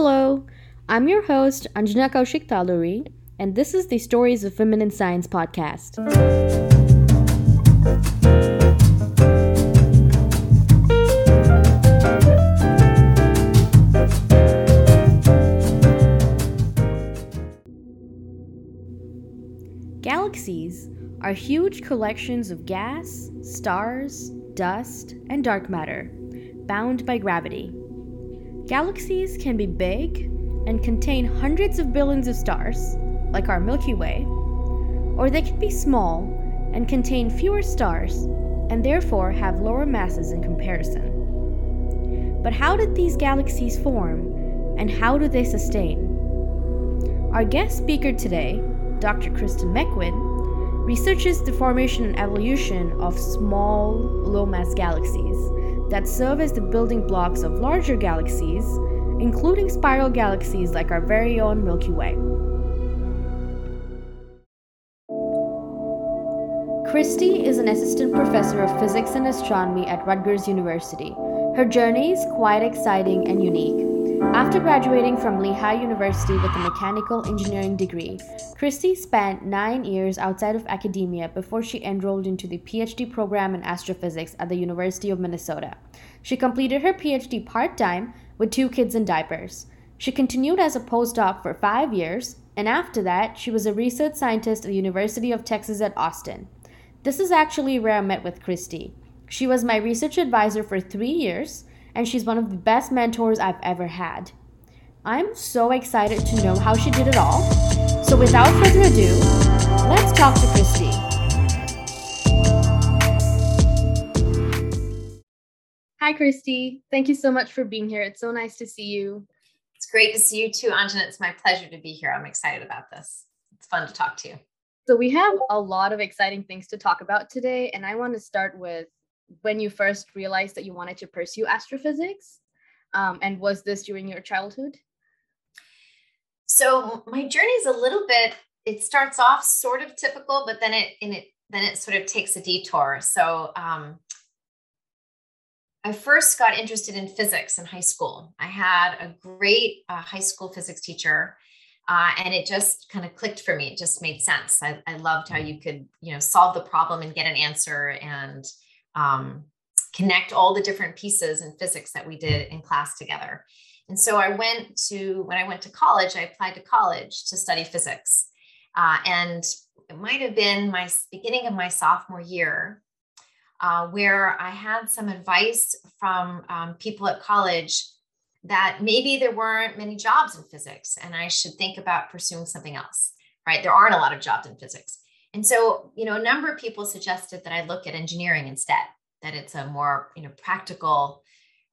Hello, I'm your host, Anjana Kaushik Taluri, and this is the Stories of Women in Science podcast. Galaxies are huge collections of gas, stars, dust, and dark matter, bound by gravity. Galaxies can be big and contain hundreds of billions of stars, like our Milky Way, or they can be small and contain fewer stars and therefore have lower masses in comparison. But how did these galaxies form and how do they sustain? Our guest speaker today, Dr. Kristen McQuinn, researches the formation and evolution of small, low mass galaxies that serve as the building blocks of larger galaxies, including spiral galaxies like our very own Milky Way. Kristy is an assistant professor of physics and astronomy at Rutgers University. Her journey is quite exciting and unique. After graduating from Lehigh University with a mechanical engineering degree, Kristy spent nine years outside of academia before she enrolled into the PhD program in astrophysics at the University of Minnesota. She completed her PhD part time with two kids in diapers. She continued as a postdoc for five years, and after that, she was a research scientist at the University of Texas at Austin. This is actually where I met with Kristy. She was my research advisor for three years and she's one of the best mentors I've ever had. I'm so excited to know how she did it all. So, without further ado, let's talk to Kristy. Hi, Kristy. Thank you so much for being here. It's so nice to see you. It's great to see you too, Anjana. It's my pleasure to be here. I'm excited about this. It's fun to talk to you. So, we have a lot of exciting things to talk about today, and I want to start with when you first realized that you wanted to pursue astrophysics? Um, and was this during your childhood? So my journey is a little bit. It starts off sort of typical, but then it in it then it sort of takes a detour. So um, I first got interested in physics in high school. I had a great uh, high school physics teacher, uh, and it just kind of clicked for me. It just made sense. I, I loved how you could, you know, solve the problem and get an answer, and um, connect all the different pieces in physics that we did in class together. And so I went to, when I went to college, I applied to college to study physics. Uh, and it might have been my beginning of my sophomore year uh, where I had some advice from um, people at college that maybe there weren't many jobs in physics and I should think about pursuing something else, right? There aren't a lot of jobs in physics. And so, you know, a number of people suggested that I look at engineering instead, that it's a more, you know, practical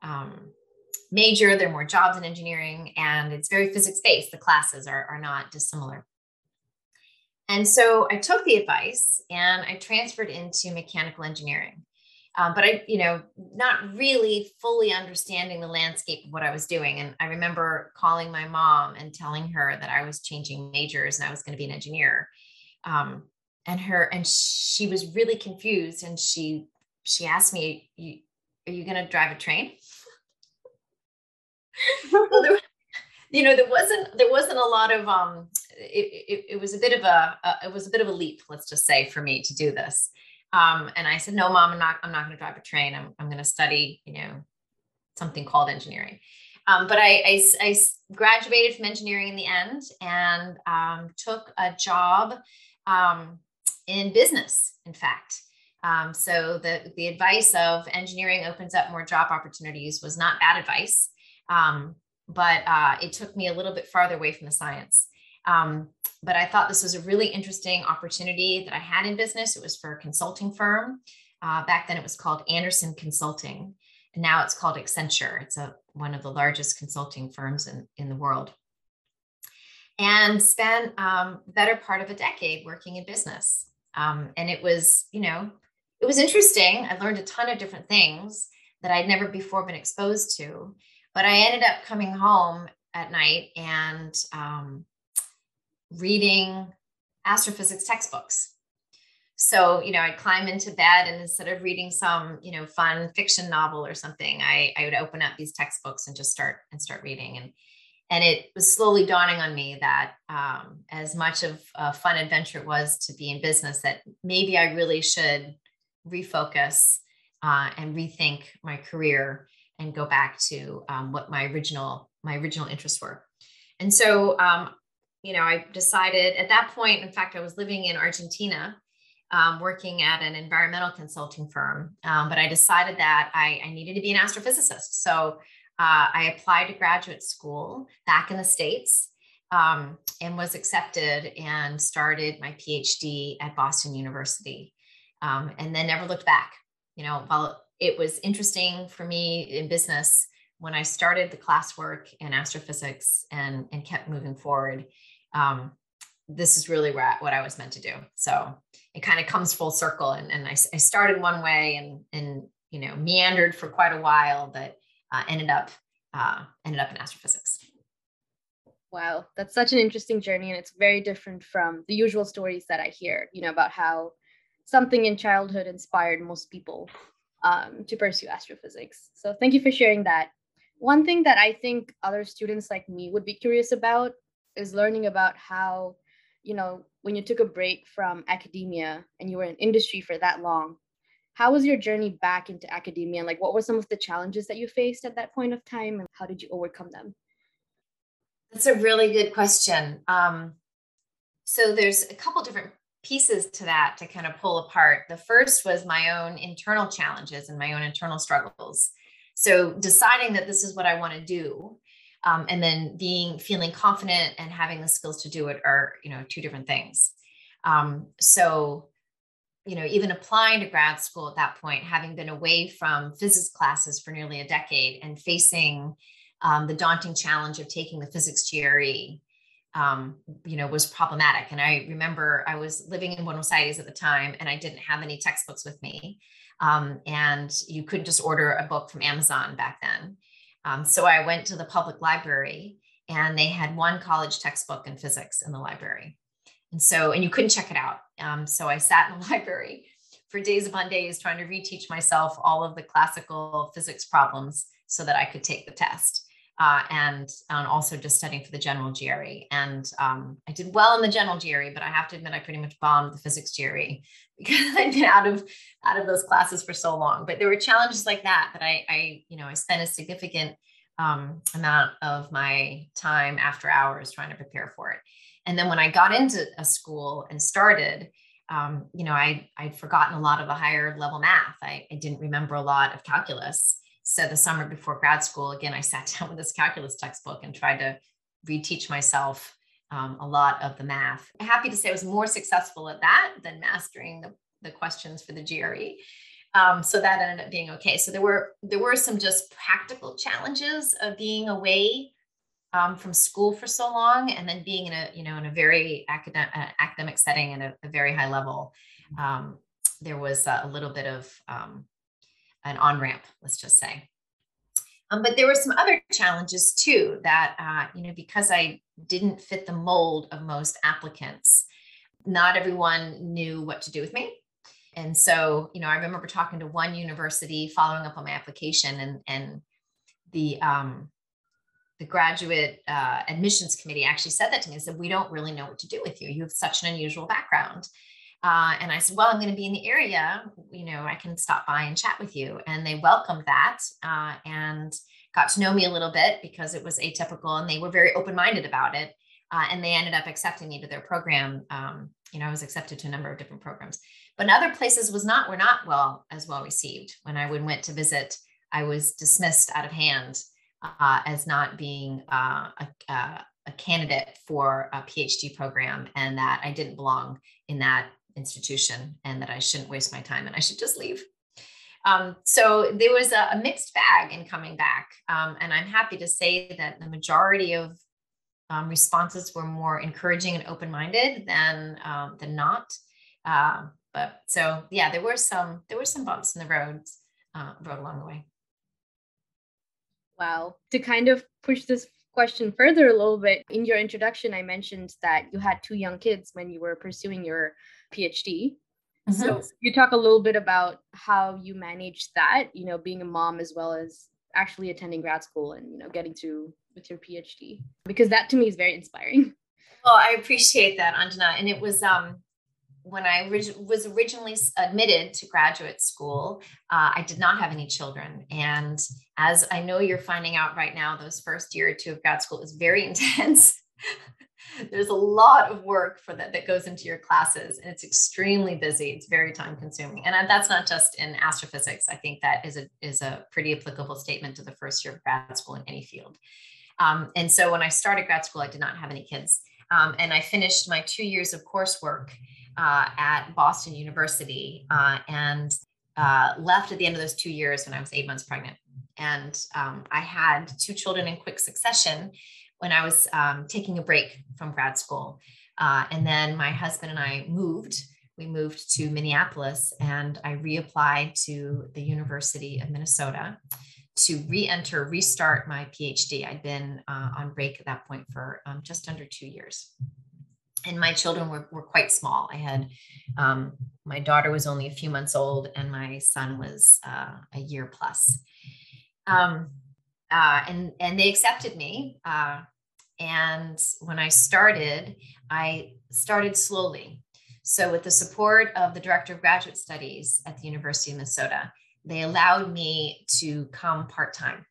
um, major. There are more jobs in engineering and it's very physics based. The classes are, are not dissimilar. And so I took the advice and I transferred into mechanical engineering. Um, but I, you know, not really fully understanding the landscape of what I was doing. And I remember calling my mom and telling her that I was changing majors and I was going to be an engineer. Um, and her and she was really confused and she she asked me are you going to drive a train? Well, there, you know there wasn't there wasn't a lot of um it, it, it was a bit of a, a, it was a bit of a leap let's just say for me to do this. Um and i said no mom i'm not i'm not going to drive a train. I'm, I'm going to study you know something called engineering. Um, but I, I, I, graduated from engineering in the end and um, took a job um, in business, in fact. Um, so the, the advice of engineering opens up more job opportunities was not bad advice, um, but uh, it took me a little bit farther away from the science. Um, but I thought this was a really interesting opportunity that I had in business. It was for a consulting firm. Uh, back then it was called Andersen Consulting. And now it's called Accenture. It's a, one of the largest consulting firms in, in the world and spent um, better part of a decade working in business. Um, and it was, you know, it was interesting. I learned a ton of different things that I'd never before been exposed to. But I ended up coming home at night and um, reading astrophysics textbooks. So, you know, I'd climb into bed and instead of reading some, you know, fun fiction novel or something, I, I would open up these textbooks and just start and start reading. And and it was slowly dawning on me that um, as much of a fun adventure it was to be in business, that maybe I really should refocus uh, and rethink my career and go back to um, what my original my original interests were. And so, um, you know, I decided at that point. In fact, I was living in Argentina, um, working at an environmental consulting firm. Um, but I decided that I, I needed to be an astrophysicist. So uh, I applied to graduate school back in the States um, and was accepted and started my PhD at Boston University um, and then never looked back. You know, while it was interesting for me in business when I started the classwork in astrophysics and, and kept moving forward, um, this is really what, I was meant to do. So it kind of comes full circle. And, and I, I started one way and, and, you know, meandered for quite a while, but uh, ended up uh, ended up in astrophysics. Wow, that's such an interesting journey, and it's very different from the usual stories that I hear. You know about how something in childhood inspired most people um, to pursue astrophysics. So thank you for sharing that. One thing that I think other students like me would be curious about is learning about how, you know, when you took a break from academia and you were in industry for that long, how was your journey back into academia? And like what were some of the challenges that you faced at that point of time and how did you overcome them? That's a really good question. Um, so there's a couple different pieces to that to kind of pull apart. The first was my own internal challenges and my own internal struggles. So deciding that this is what i want to do um, and then being feeling confident and having the skills to do it are you know two different things. Um, so you know, even applying to grad school at that point, having been away from physics classes for nearly a decade and facing um, the daunting challenge of taking the physics GRE, um, you know, was problematic. And I remember I was living in Buenos Aires at the time and I didn't have any textbooks with me. Um, and you couldn't just order a book from Amazon back then. Um, so I went to the public library and they had one college textbook in physics in the library. And so, and you couldn't check it out. Um, so I sat in the library for days upon days trying to reteach myself all of the classical physics problems so that I could take the test. Uh, and, and also just studying for the general GRE. And um, I did well in the general GRE, but I have to admit I pretty much bombed the physics GRE because I'd been out of out of those classes for so long. But there were challenges like that that I, I you know, I spent a significant um, amount of my time after hours trying to prepare for it. And then when I got into a school and started, um, you know, I, I'd forgotten a lot of the higher level math. I, I didn't remember a lot of calculus. So the summer before grad school, again, I sat down with this calculus textbook and tried to reteach myself um, a lot of the math. I'm happy to say I was more successful at that than mastering the, the questions for the GRE. Um, so that ended up being okay. So there were there were some just practical challenges of being away um, from school for so long and then being in a you know in a very academic uh, academic setting and a, very high level um, there was a, a, little bit of um, an on ramp let's just say. Um, but there were some other challenges too that uh, you know because i didn't fit the mold of most applicants not everyone knew what to do with me. And so you know i remember talking to one university following up on my application and and the um, the graduate uh, admissions committee actually said that to me. They said, We don't really know what to do with you. You have such an unusual background. Uh, and I said, Well, I'm going to be in the area. You know, I can stop by and chat with you. And they welcomed that uh, and got to know me a little bit because it was atypical and they were very open minded about it. Uh, and they ended up accepting me to their program. Um, you know, I was accepted to a number of different programs, but in other places was not were not well as well received. When I went to visit, I was dismissed out of hand uh, as not being uh, a, a, candidate for a PhD program and that I didn't belong in that institution and that I shouldn't waste my time and I should just leave. Um, so there was a, a, mixed bag in coming back. Um, and I'm happy to say that the majority of um, responses were more encouraging and open-minded than, um, than not. Uh, but so yeah, there were some, there were some bumps in the road, uh, road along the way. Wow. To kind of push this question further a little bit, in your introduction, I mentioned that you had two young kids when you were pursuing your PhD. Mm-hmm. So you talk a little bit about how you managed that, you know, being a mom as well as actually attending grad school and you know getting to with your PhD? Because that to me is very inspiring. Well, I appreciate that, Anjana. And it was um, when I was originally admitted to graduate school, uh, I did not have any children. And as I know you're finding out right now, those first year or two of grad school is very intense. There's a lot of work for that that goes into your classes, and it's extremely busy. It's very time consuming, and that's not just in astrophysics. I think that is a is a pretty applicable statement to the first year of grad school in any field. Um, and so when I started grad school, I did not have any kids. Um, and I finished my two years of coursework uh, at Boston University uh, and uh, left at the end of those two years when I was eight months pregnant. And um, I had two children in quick succession when I was um, taking a break from grad school. Uh, and then my husband and I moved. We moved to Minneapolis and I reapplied to the University of Minnesota to re-enter, restart my PhD. I'd been uh, on break at that point for um, just under two years. And my children were, were quite small. I had, um, my daughter was only a few months old and my son was uh, a year plus. Um, uh, and, and they accepted me. Uh, and when I started, I started slowly. So with the support of the director of graduate studies at the University of Minnesota, they allowed me to come part time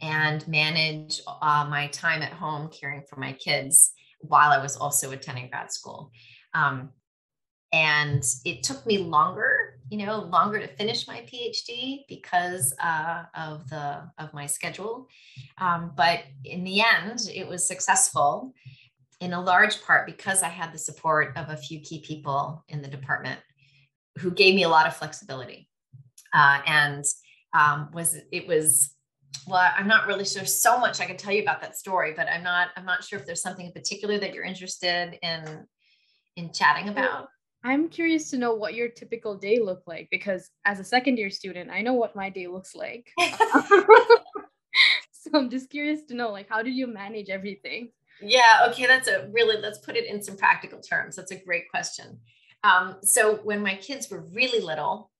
and manage uh, my time at home caring for my kids while I was also attending grad school. Um, and it took me longer, you know, longer to finish my PhD because uh, of the of my schedule. Um, but in the end, it was successful in a large part because I had the support of a few key people in the department who gave me a lot of flexibility uh, and um, was it was well i'm not really sure so much i can tell you about that story but i'm not i'm not sure if there's something in particular that you're interested in in chatting about. I'm curious to know what your typical day looked like because as a second year student i know what my day looks like. So i'm just curious to know like how did you manage everything? Yeah okay that's a really let's put it in some practical terms that's a great question. Um, so when my kids were really little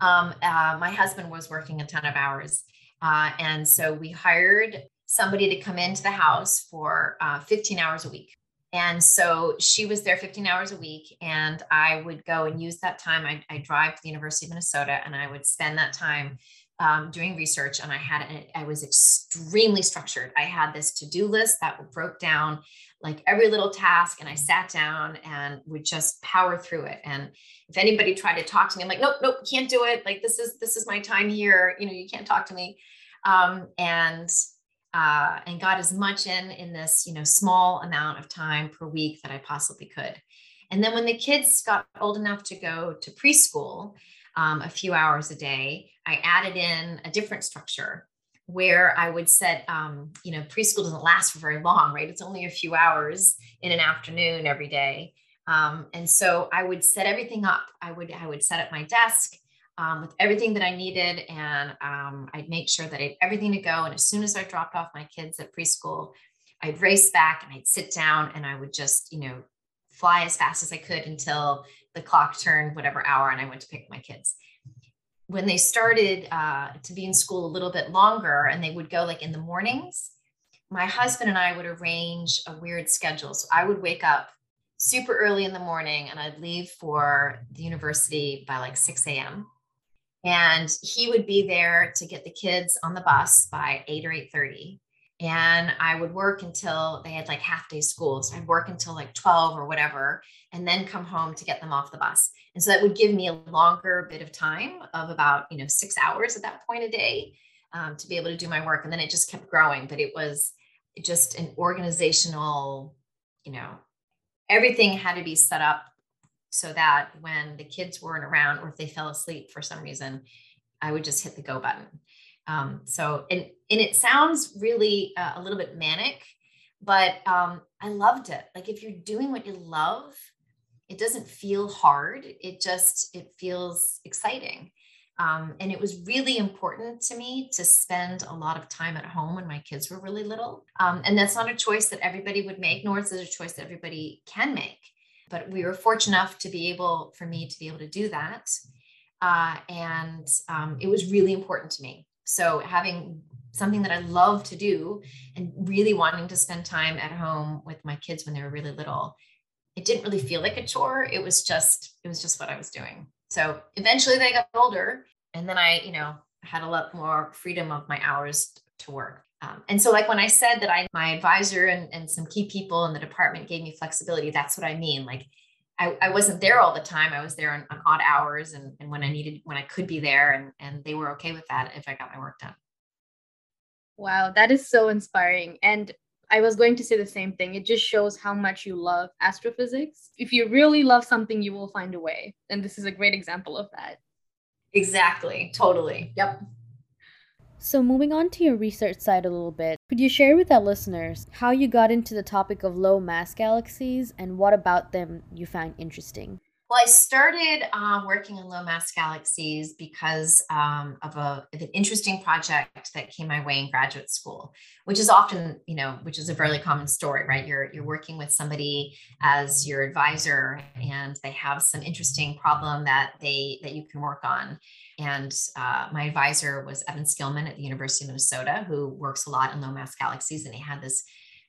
um, uh, my husband was working a ton of hours. Uh, and so we hired somebody to come into the house for uh, 15 hours a week. And so she was there 15 hours a week, and I would go and use that time. I, I drive to the University of Minnesota, and I would spend that time um, doing research. And I had, I was extremely structured. I had this to do list that broke down like every little task and I sat down and would just power through it. And if anybody tried to talk to me, I'm like, nope, nope, can't do it. Like this is this is my time here. You know, you can't talk to me. Um, and uh, and got as much in in this you know small amount of time per week that I possibly could. And then when the kids got old enough to go to preschool, um, a few hours a day, I added in a different structure where I would set, um, you know, preschool doesn't last for very long, right? It's only a few hours in an afternoon every day. Um, and so I would set everything up. I would I would set up my desk um, with everything that I needed, and um, I'd make sure that I had everything to go. And as soon as I dropped off my kids at preschool, I'd race back and I'd sit down and I would just, you know, fly as fast as I could until the clock turned whatever hour and I went to pick my kids when they started uh, to be in school a little bit longer and they would go like in the mornings, my husband and I would arrange a weird schedule. So I would wake up super early in the morning and I'd leave for the university by like 6 a.m. And he would be there to get the kids on the bus by 8 or 8:30. And I would work until they had like half day school. So I'd work until like 12 or whatever, and then come home to get them off the bus. And so that would give me a longer bit of time of about, you know, six hours at that point a day um, to be able to do my work. And then it just kept growing. But it was just an organizational, you know, everything had to be set up so that when the kids weren't around or if they fell asleep for some reason, I would just hit the go button. Um, so, and, and it sounds really uh, a little bit manic, but um, I loved it. Like if you're doing what you love, it doesn't feel hard it just it feels exciting. Um, and it was really important to me to spend a lot of time at home when my kids were really little. Um, and that's not a choice that everybody would make nor is it a choice that everybody can make. But we were fortunate enough to be able for me to be able to do that. Uh, and um, it was really important to me. So having something that I love to do and really wanting to spend time at home with my kids when they were really little, it didn't really feel like a chore. It was just, it was just what I was doing. So eventually they got older and then I, you know, had a lot more freedom of my hours to work. Um, and so like when I said that I, my advisor and, and some key people in the department gave me flexibility, that's what I mean. Like I, I wasn't there all the time. I was there on, on odd hours and, and when I needed, when I could be there and, and they were okay with that if I got my work done. Wow, that is so inspiring. And I was going to say the same thing. It just shows how much you love astrophysics. If you really love something, you will find a way. And this is a great example of that. Exactly. Totally. Yep. So, moving on to your research side a little bit, could you share with our listeners how you got into the topic of low mass galaxies and what about them you found interesting? Well, I started uh, working on low mass galaxies because um, of, a, of, an interesting project that came my way in graduate school, which is often, you know, which is a fairly common story, right? You're you're working with somebody as your advisor, and they have some interesting problem that they that you can work on. And uh, my advisor was Evan Skillman at the University of Minnesota, who works a lot in low mass galaxies, and he had this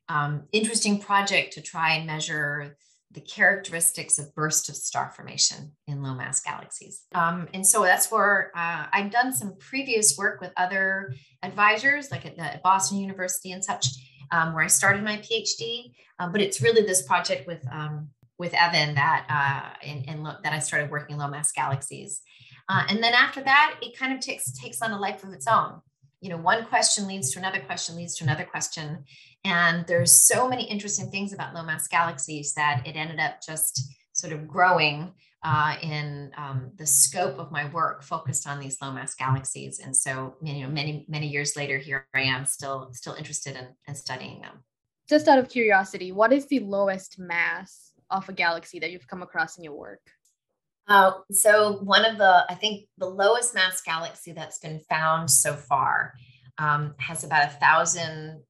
um, interesting project to try and measure the characteristics of burst of star formation in low mass galaxies. Um, and so that's where uh, I've done some previous work with other advisors, like at, the, Boston University and such, um, where I started my PhD. Uh, but it's really this project with um, with Evan that uh, in, in lo- that I started working low mass galaxies. Uh, and then after that, it kind of takes takes on a life of its own. You know, one question leads to another question leads to another question, and there's so many interesting things about low mass galaxies that it ended up just sort of growing uh, in um, the scope of my work focused on these low mass galaxies. And so, you know, many, many years later, here I am still, still interested in, in studying them. Just out of curiosity, what is the lowest mass of a galaxy that you've come across in your work? Uh, so one of the, I think the lowest mass galaxy that's been found so far um, has about a thousand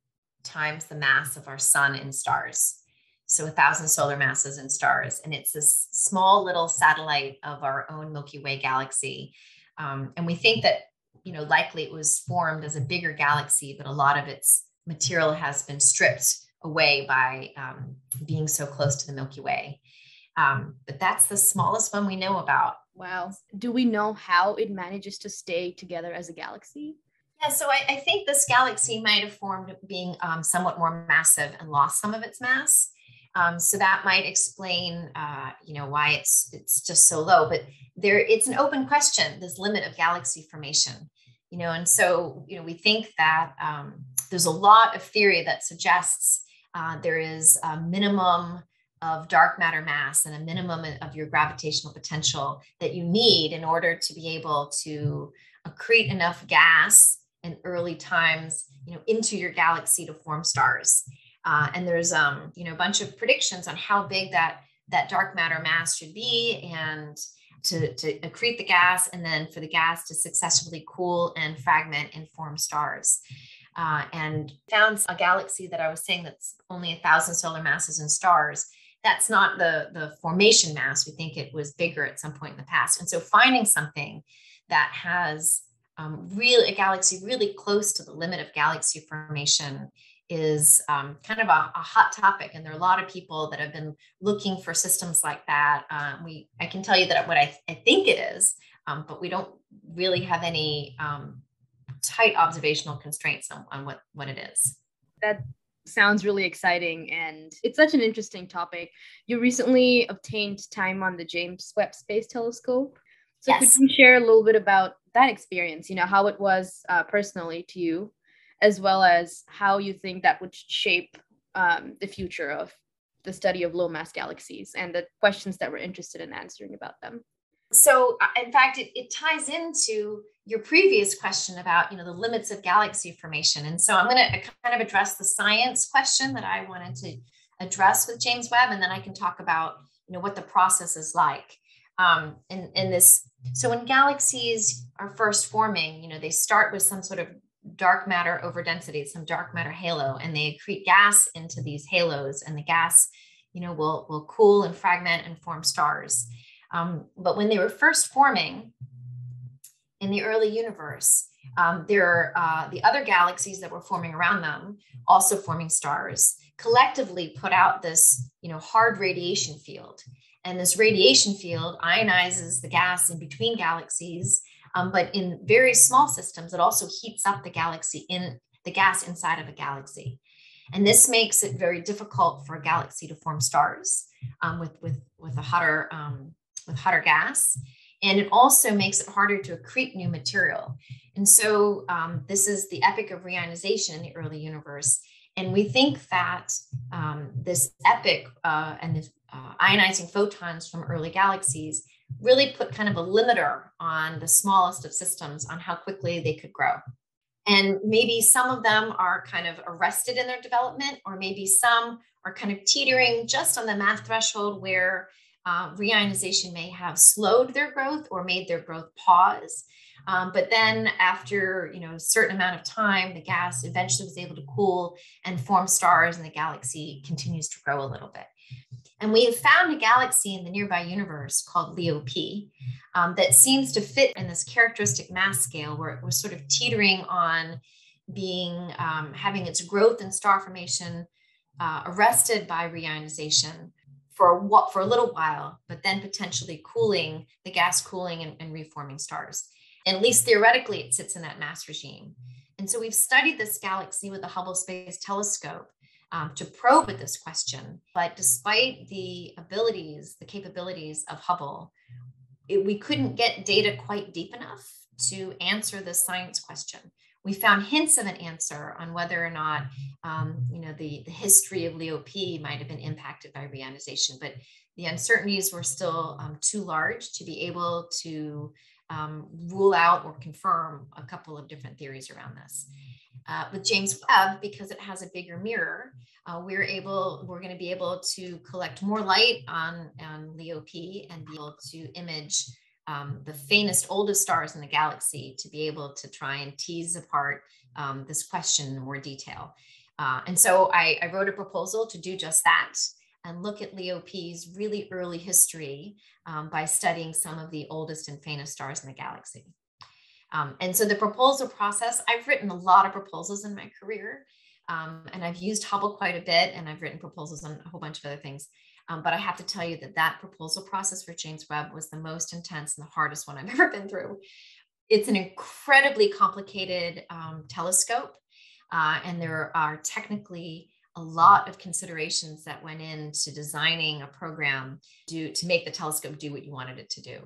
times the mass of our sun in stars. So a thousand solar masses in stars. And it's this small little satellite of our own Milky Way galaxy. Um, and we think that, you know, likely it was formed as a bigger galaxy, but a lot of its material has been stripped away by um, being so close to the Milky Way. Um, but that's the smallest one we know about. Wow. Do we know how it manages to stay together as a galaxy? Yeah, so I, I, think this galaxy might have formed being um, somewhat more massive and lost some of its mass. Um, so that might explain, uh, you know, why it's it's just so low. But there, it's an open question. This limit of galaxy formation, you know, and so you know, we think that um, there's a lot of theory that suggests uh, there is a minimum of dark matter mass and a minimum of your gravitational potential that you need in order to be able to accrete enough gas in early times, you know, into your galaxy to form stars. Uh, and there's um, you know, a bunch of predictions on how big that that dark matter mass should be and to, to accrete the gas and then for the gas to successfully cool and fragment and form stars. Uh, and found a galaxy that I was saying that's only a thousand solar masses and stars. That's not the, the formation mass. We think it was bigger at some point in the past. And so finding something that has um, really a galaxy really close to the limit of galaxy formation is um, kind of a, a, hot topic and there are a lot of people that have been looking for systems like that um, we i can tell you that what i, I think it is um, but we don't really have any um, tight observational constraints on, on what what it is that sounds really exciting and it's such an interesting topic you recently obtained time on the james webb space telescope so yes. could you share a little bit about that experience, you know, how it was uh, personally to you, as well as how you think that would shape um, the future of the study of low mass galaxies and the questions that we're interested in answering about them. So, uh, in fact, it, it ties into your previous question about, you know, the limits of galaxy formation. And so I'm going to kind of address the science question that I wanted to address with James Webb, and then I can talk about, you know, what the process is like. Um, in, in this so when galaxies are first forming, you know, they start with some sort of dark matter over density, some dark matter halo, and they accrete gas into these halos, and the gas, you know, will will cool and fragment and form stars. Um, but when they were first forming in the early universe, um, there uh, the other galaxies that were forming around them, also forming stars, collectively put out this you know hard radiation field. And this radiation field ionizes the gas in between galaxies, um, but in very small systems, it also heats up the galaxy in the gas inside of a galaxy. And this makes it very difficult for a galaxy to form stars um, with, with, with a hotter, um, with hotter gas. And it also makes it harder to accrete new material. And so um, this is the epoch of reionization in the early universe. And we think that um, this epoch uh, and the uh, ionizing photons from early galaxies really put kind of a limiter on the smallest of systems on how quickly they could grow. And maybe some of them are kind of arrested in their development, or maybe some are kind of teetering just on the mass threshold where uh, reionization may have slowed their growth or made their growth pause. Um, but then after you know a certain amount of time, the gas eventually was able to cool and form stars, and the galaxy continues to grow a little bit. And we have found a galaxy in the nearby universe called Leo P um, that seems to fit in this characteristic mass scale where it was sort of teetering on being um, having its growth and star formation uh, arrested by reionization for what for a little while, but then potentially cooling the gas cooling and, and reforming stars. And at least theoretically, it sits in that mass regime. And so we've studied this galaxy with the Hubble Space Telescope um, to probe at this question. But despite the abilities, the capabilities of Hubble, it, we couldn't get data quite deep enough to answer the science question. We found hints of an answer on whether or not, um, you know, the, the history of Leo P might have been impacted by reionization, but the uncertainties were still um, too large to be able to um, rule out or confirm a couple of different theories around this. Uh, with James Webb, because it has a bigger mirror, uh, we're able, we're going to be able to collect more light on, on Leo P and be able to image um, the faintest, oldest stars in the galaxy to be able to try and tease apart um, this question in more detail. Uh, and so I, I, wrote a proposal to do just that and look at Leo P's really early history um, by studying some of the oldest and faintest stars in the galaxy. Um, and so the proposal process, I've written a lot of proposals in my career, um, and I've used Hubble quite a bit, and I've written proposals on a whole bunch of other things. Um, but I have to tell you that that proposal process for James Webb was the most intense and the hardest one I've ever been through. It's an incredibly complicated um, telescope, uh, and there are technically a lot of considerations that went into designing a program do, to make the telescope do what you wanted it to do.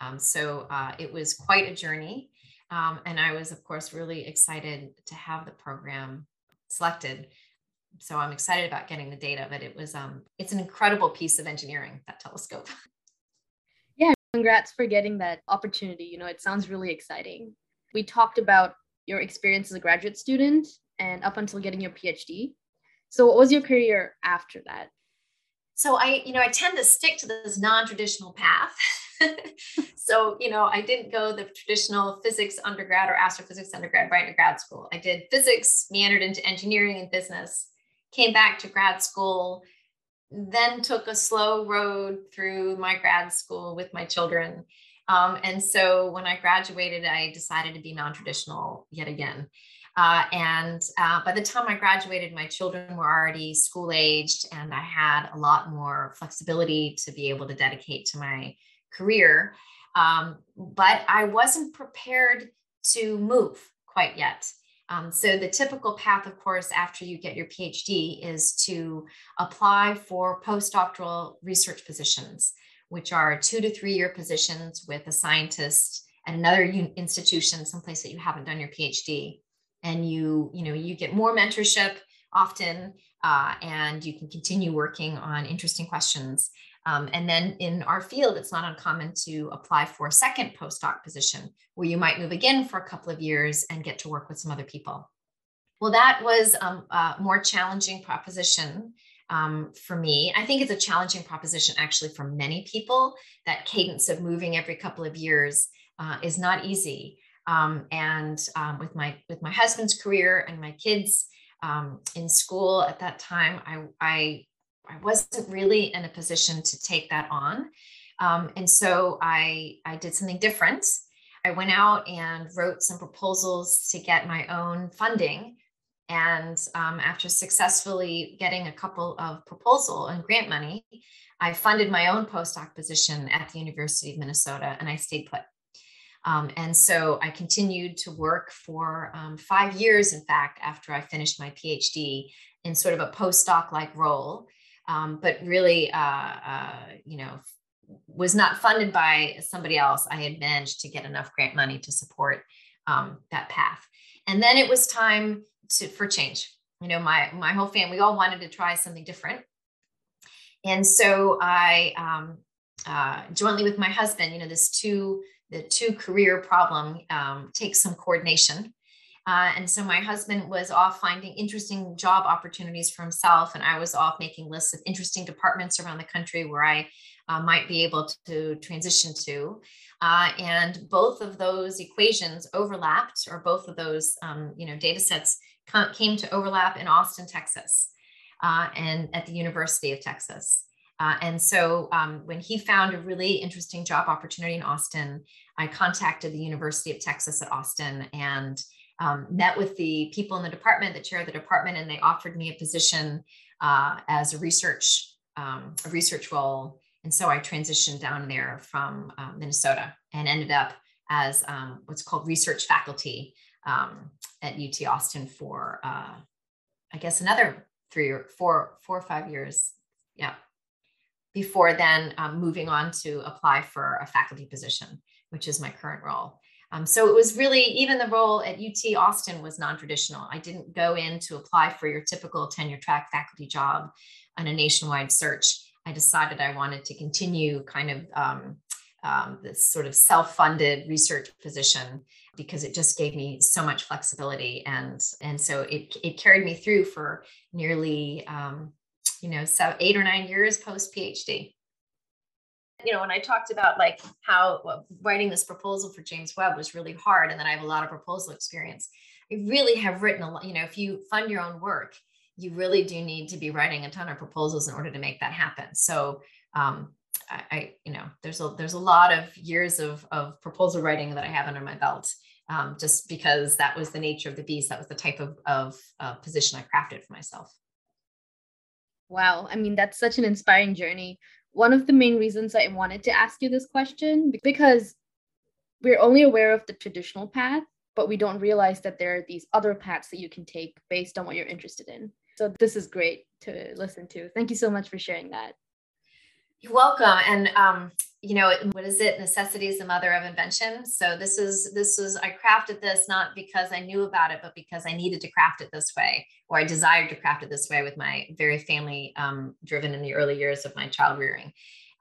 Um, so uh, it was quite a journey. Um, and I was, of course, really excited to have the program selected. So I'm excited about getting the data, but it was um, it's an incredible piece of engineering that telescope. Yeah, congrats for getting that opportunity. You know, it sounds really exciting. We talked about your experience as a graduate student and up until getting your PhD. So what was your career after that? So I, you know, I tend to stick to this non-traditional path. so, you know, I didn't go the traditional physics undergrad or astrophysics undergrad right into grad school. I did physics, meandered into engineering and business, came back to grad school, then took a slow road through my grad school with my children. Um, and so when I graduated, I decided to be non traditional yet again. Uh, and uh, by the time I graduated, my children were already school aged, and I had a lot more flexibility to be able to dedicate to my career. Um, but I wasn't prepared to move quite yet. Um, so, the typical path, of course, after you get your PhD is to apply for postdoctoral research positions, which are two to three year positions with a scientist at another institution, someplace that you haven't done your PhD. And you, you know, you get more mentorship often, uh, and you can continue working on interesting questions. Um, and then in our field, it's not uncommon to apply for a second postdoc position where you might move again for a couple of years and get to work with some other people. Well, that was um, a more challenging proposition um, for me. I think it's a challenging proposition actually for many people. That cadence of moving every couple of years uh, is not easy. Um, and um, with my with my husband's career and my kids um, in school at that time, I, I I wasn't really in a position to take that on. Um, and so I, I did something different. I went out and wrote some proposals to get my own funding. And um, after successfully getting a couple of proposal and grant money, I funded my own postdoc position at the University of Minnesota and I stayed put. Um, and so I continued to work for um, five years, in fact, after I finished my PhD in sort of a postdoc like role, um, but really, uh, uh, you know, was not funded by somebody else. I had managed to get enough grant money to support um, that path. And then it was time to, for change. You know, my, my whole family, we all wanted to try something different. And so I, um, uh, jointly with my husband, you know, this two the two career problem um, takes some coordination. Uh, and so my husband was off finding interesting job opportunities for himself, and I was off making lists of interesting departments around the country where I uh, might be able to transition to. Uh, and both of those equations overlapped, or both of those um, you know data sets came to overlap in Austin, Texas, uh, and at the University of Texas. Uh, and so um, when he found a really interesting job opportunity in Austin, I contacted the University of Texas at Austin and um, met with the people in the department, the chair of the department, and they offered me a position uh, as a research um, a research role. And so I transitioned down there from uh, Minnesota and ended up as um, what's called research faculty um, at UT Austin for uh, I guess another three or four, four or five years. Yeah before then um, moving on to apply for a faculty position, which is my current role. Um, so it was really, even the role at UT Austin was non-traditional. I didn't go in to apply for your typical tenure track faculty job on a nationwide search. I decided I wanted to continue kind of um, um, this sort of self-funded research position because it just gave me so much flexibility and and so it, it carried me through for nearly um, you know, so eight or nine years post PhD. You know, when I talked about like how writing this proposal for James Webb was really hard, and then I have a lot of proposal experience. I really have written a lot. You know, if you fund your own work, you really do need to be writing a ton of proposals in order to make that happen. So, um, I, I, you know, there's a there's a lot of years of of proposal writing that I have under my belt. Um, just because that was the nature of the beast, that was the type of, of uh, position I crafted for myself. Wow. I mean, that's such an inspiring journey. One of the main reasons I wanted to ask you this question because we're only aware of the traditional path, but we don't realize that there are these other paths that you can take based on what you're interested in. So this is great to listen to. Thank you so much for sharing that. You're welcome. And um, you know, what is it? Necessity is the mother of invention. So this is this is I crafted this not because I knew about it, but because I needed to craft it this way, or I desired to craft it this way with my very family um, driven in the early years of my child rearing.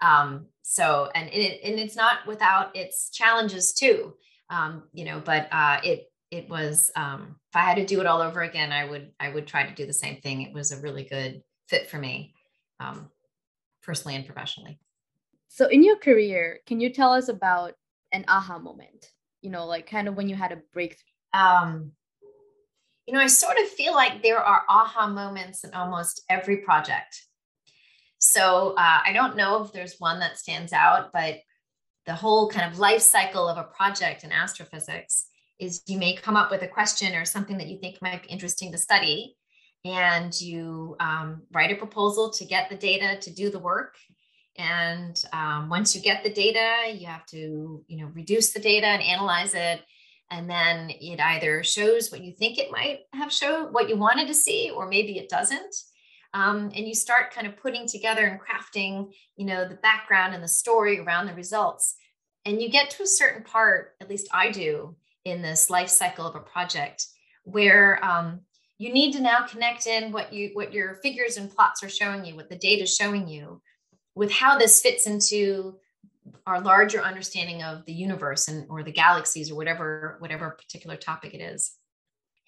Um, so and it and it's not without its challenges too. Um, you know, but uh, it it was um, if I had to do it all over again, I would I would try to do the same thing. It was a really good fit for me, um, personally and professionally. So, in your career, can you tell us about an aha moment? You know, like kind of when you had a breakthrough. Um, you know, I sort of feel like there are aha moments in almost every project. So uh, I don't know if there's one that stands out, but the whole kind of life cycle of a project in astrophysics is you may come up with a question or something that you think might be interesting to study and you um, write a proposal to get the data to do the work and um, once you get the data, you have to, you know, reduce the data and analyze it. And then it either shows what you think it might have showed, what you wanted to see, or maybe it doesn't. Um, and you start kind of putting together and crafting, you know, the background and the story around the results. And you get to a certain part, at least I do, in this life cycle of a project, where um, you need to now connect in what you what your figures and plots are showing you, what the data is showing you, with how this fits into our larger understanding of the universe and or the galaxies or whatever whatever particular topic it is.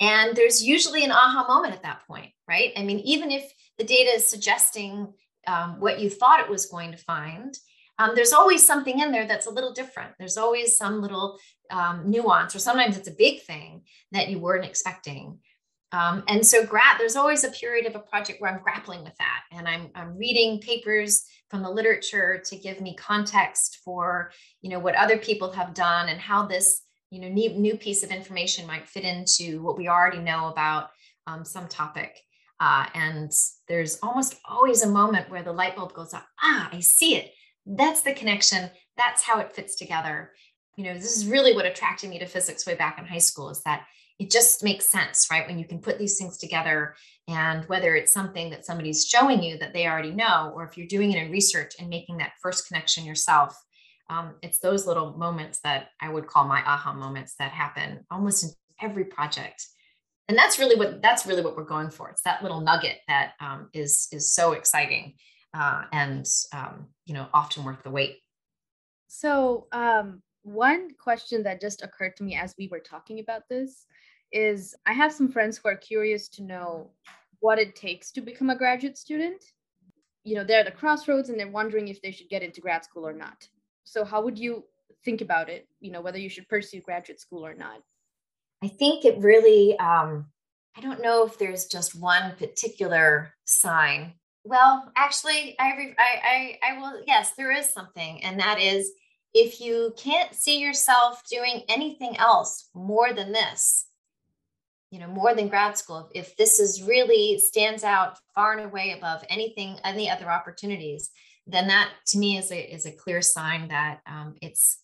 And there's usually an aha moment at that point right? I mean even if the data is suggesting um, what you thought it was going to find um, there's always something in there that's a little different. There's always some little um, nuance or sometimes it's a big thing that you weren't expecting Um, and so grad, there's always a period of a project where I'm grappling with that. And I'm, I'm reading papers from the literature to give me context for, you know, what other people have done and how this, you know, new, new piece of information might fit into what we already know about um, some topic. Uh, and there's almost always a moment where the light bulb goes off. Ah, I see it. That's the connection. That's how it fits together. You know, this is really what attracted me to physics way back in high school is that it just makes sense, right? When you can put these things together, and whether it's something that somebody's showing you that they already know, or if you're doing it in research and making that first connection yourself, um, it's those little moments that I would call my aha moments that happen almost in every project. And that's really what that's really what we're going for. It's that little nugget that um, is is so exciting uh, and um, you know often worth the wait. So um, one question that just occurred to me as we were talking about this is I have some friends who are curious to know what it takes to become a graduate student. You know, they're at the crossroads and they're wondering if they should get into grad school or not. So, how would you think about it? You know, whether you should pursue graduate school or not? I think it really, um, I don't know if there's just one particular sign. Well, actually, I, I, I, I will, yes, there is something, and that is if you can't see yourself doing anything else more than this, you know more than grad school if this is really stands out far and away above anything any other opportunities then that to me is a is a clear sign that um, it's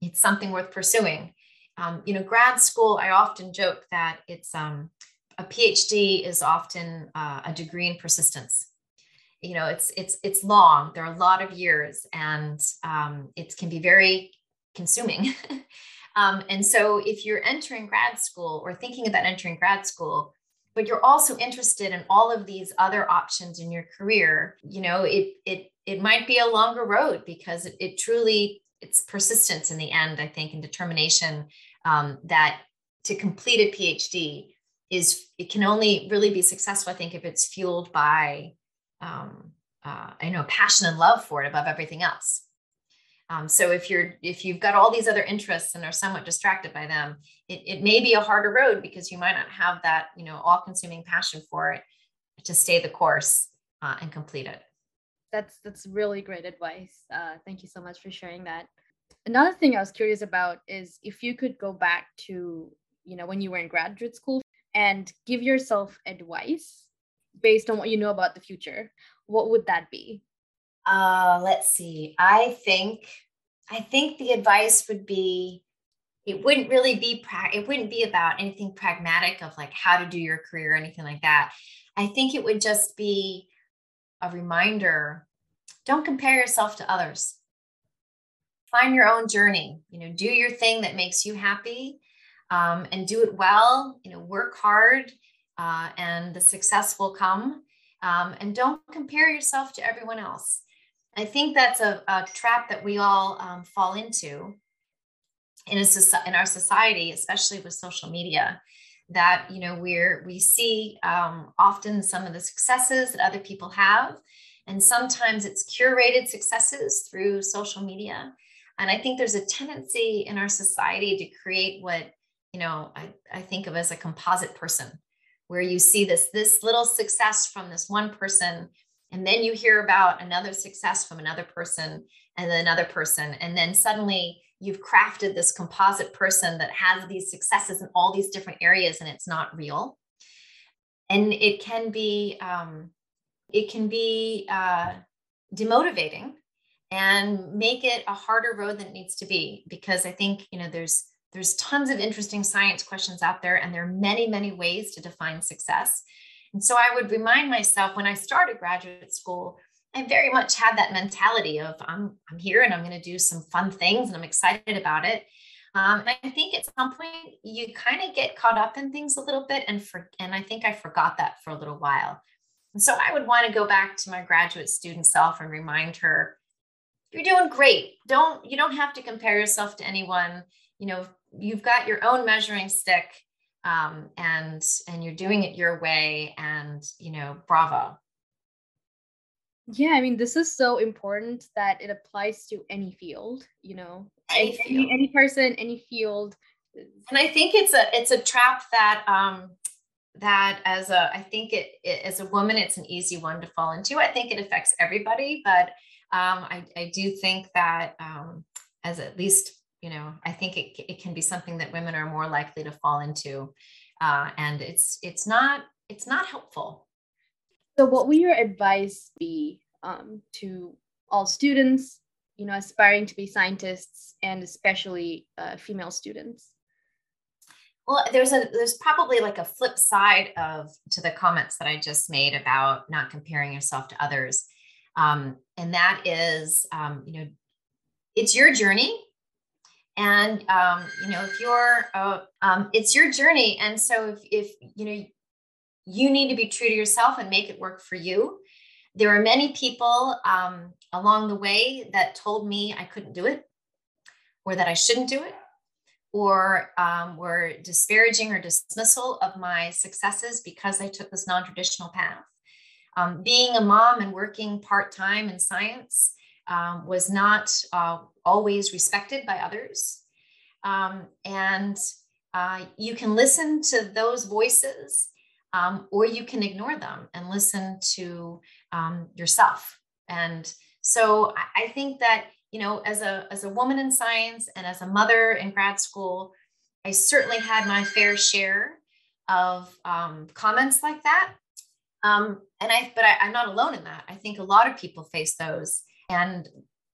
it's something worth pursuing. Um, you know grad school i often joke that it's um, a phd is often uh, a degree in persistence. You know it's it's it's long. There are a lot of years and um, it can be very consuming Um, and so if you're entering grad school or thinking about entering grad school, but you're also interested in all of these other options in your career, you know, it it it might be a longer road because it, it truly it's persistence in the end, I think, and determination um, that to complete a PhD is it can only really be successful, I think, if it's fueled by um, uh, I know passion and love for it above everything else. Um, so if you're if you've got all these other interests and are somewhat distracted by them, it, it may be a harder road because you might not have that you know all-consuming passion for it to stay the course uh, and complete it. That's that's really great advice. Uh, thank you so much for sharing that. Another thing I was curious about is if you could go back to you know when you were in graduate school and give yourself advice based on what you know about the future, what would that be? Uh, let's see. I think I think the advice would be it wouldn't really be pra- it wouldn't be about anything pragmatic of like how to do your career or anything like that. I think it would just be a reminder don't compare yourself to others. Find your own journey, you know, do your thing that makes you happy um, and do it well, you know, work hard uh, and the success will come. Um, and don't compare yourself to everyone else. I think that's a, a trap that we all um, fall into in, a, in our society, especially with social media. That you know we're we see um, often some of the successes that other people have, and sometimes it's curated successes through social media. And I think there's a tendency in our society to create what you know I, I think of as a composite person, where you see this this little success from this one person and then you hear about another success from another person and then another person. And then suddenly you've crafted this composite person that has these successes in all these different areas and it's not real. And it can be um, it can be uh, demotivating and make it a harder road than it needs to be because i think you know there's there's tons of interesting science questions out there and there are many many ways to define success and so I would remind myself when I started graduate school, I very much had that mentality of I'm, I'm here and I'm going to do some fun things and I'm excited about it. Um, and I think at some point you kind of get caught up in things a little bit and for, and I think I forgot that for a little while. And so I would want to go back to my graduate student self and remind her, you're doing great. Don't you don't have to compare yourself to anyone. You know, you've got your own measuring stick um, and and you're doing it your way and you know bravo. Yeah i mean this is so important that it applies to any field you know? Any, field. any, any person any field and i think it's a it's a trap that um that as a i think it, it, as a woman it's an easy one to fall into. I think it affects everybody but um, I, I do think that um, as at least you know i think it, it can be something that women are more likely to fall into uh, and it's it's not it's not helpful. So what would your advice be um, to all students you know aspiring to be scientists and especially uh, female students? Well there's a there's probably like a flip side of to the comments that i just made about not comparing yourself to others um, and that is um, you know it's your journey and um, you know if you're uh, um, it's your journey. And so if, if you know you need to be true to yourself and make it work for you. There are many people um, along the way that told me i couldn't do it or that i shouldn't do it or um, were disparaging or dismissal of my successes because i took this non-traditional path. Um, being a mom and working part-time in science um, was not uh, always respected by others. Um, and uh, you can listen to those voices um, or you can ignore them and listen to um, yourself. And so I, think that, you know, as a, as a woman in science and as a mother in grad school, I certainly had my fair share of um, comments like that. Um, and I, but I, I'm not alone in that. I think a lot of people face those and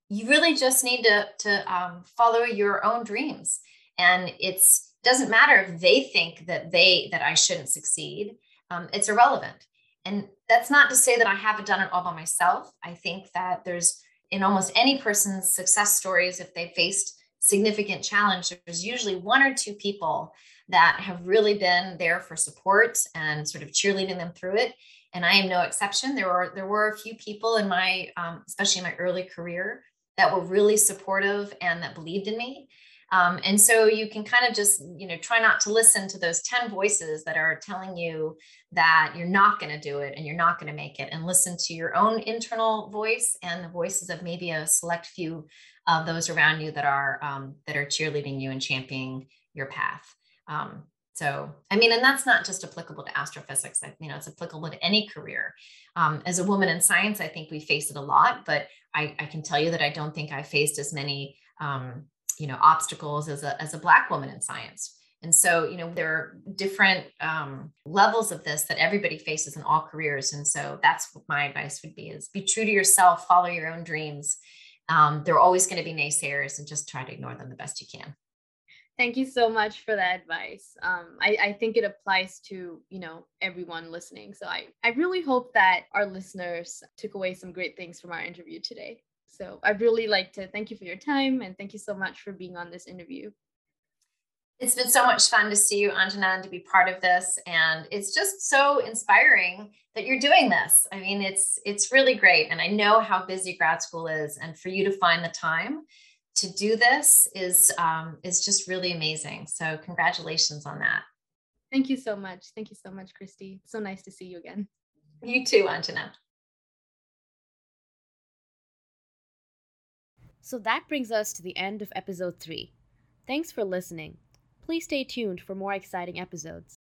you really just need to to um, follow your own dreams. And it's doesn't matter if they think that they that i shouldn't succeed um, it's irrelevant. And that's not to say that i haven't done it all by myself. I think that there's in almost any person's success stories if they faced significant challenge there's usually one or two people that have really been there for support and sort of cheerleading them through it and I am no exception. There were there were a few people in my, um, especially in my early career, that were really supportive and that believed in me. Um, and so you can kind of just you know try not to listen to those 10 voices that are telling you that you're not going to do it and you're not going to make it and listen to your own internal voice and the voices of maybe a select few of those around you that are um, that are cheerleading you and championing your path um, so, I mean, and that's not just applicable to astrophysics. I, you know, it's applicable to any career. Um, as a woman in science, I think we face it a lot, but I, I can tell you that I don't think I faced as many, um, you know, obstacles as a, as a Black woman in science. And so, you know, there are different um, levels of this that everybody faces in all careers. And so that's what my advice would be is be true to yourself, follow your own dreams. Um, there are always going to be naysayers and just try to ignore them the best you can. Thank you so much for that advice. Um, I, I think it applies to, you know, everyone listening. So I, I really hope that our listeners took away some great things from our interview today. So I'd really like to thank you for your time and thank you so much for being on this interview. It's been so much fun to see you, Anjana, and to be part of this. And it's just so inspiring that you're doing this. I mean, it's it's really great. And I know how busy grad school is. And for you to find the time to do this is um, is just really amazing. So congratulations on that. Thank you so much. Thank you so much, Kristy. So nice to see you again. You too, Anjana. So that brings us to the end of episode three. Thanks for listening. Please stay tuned for more exciting episodes.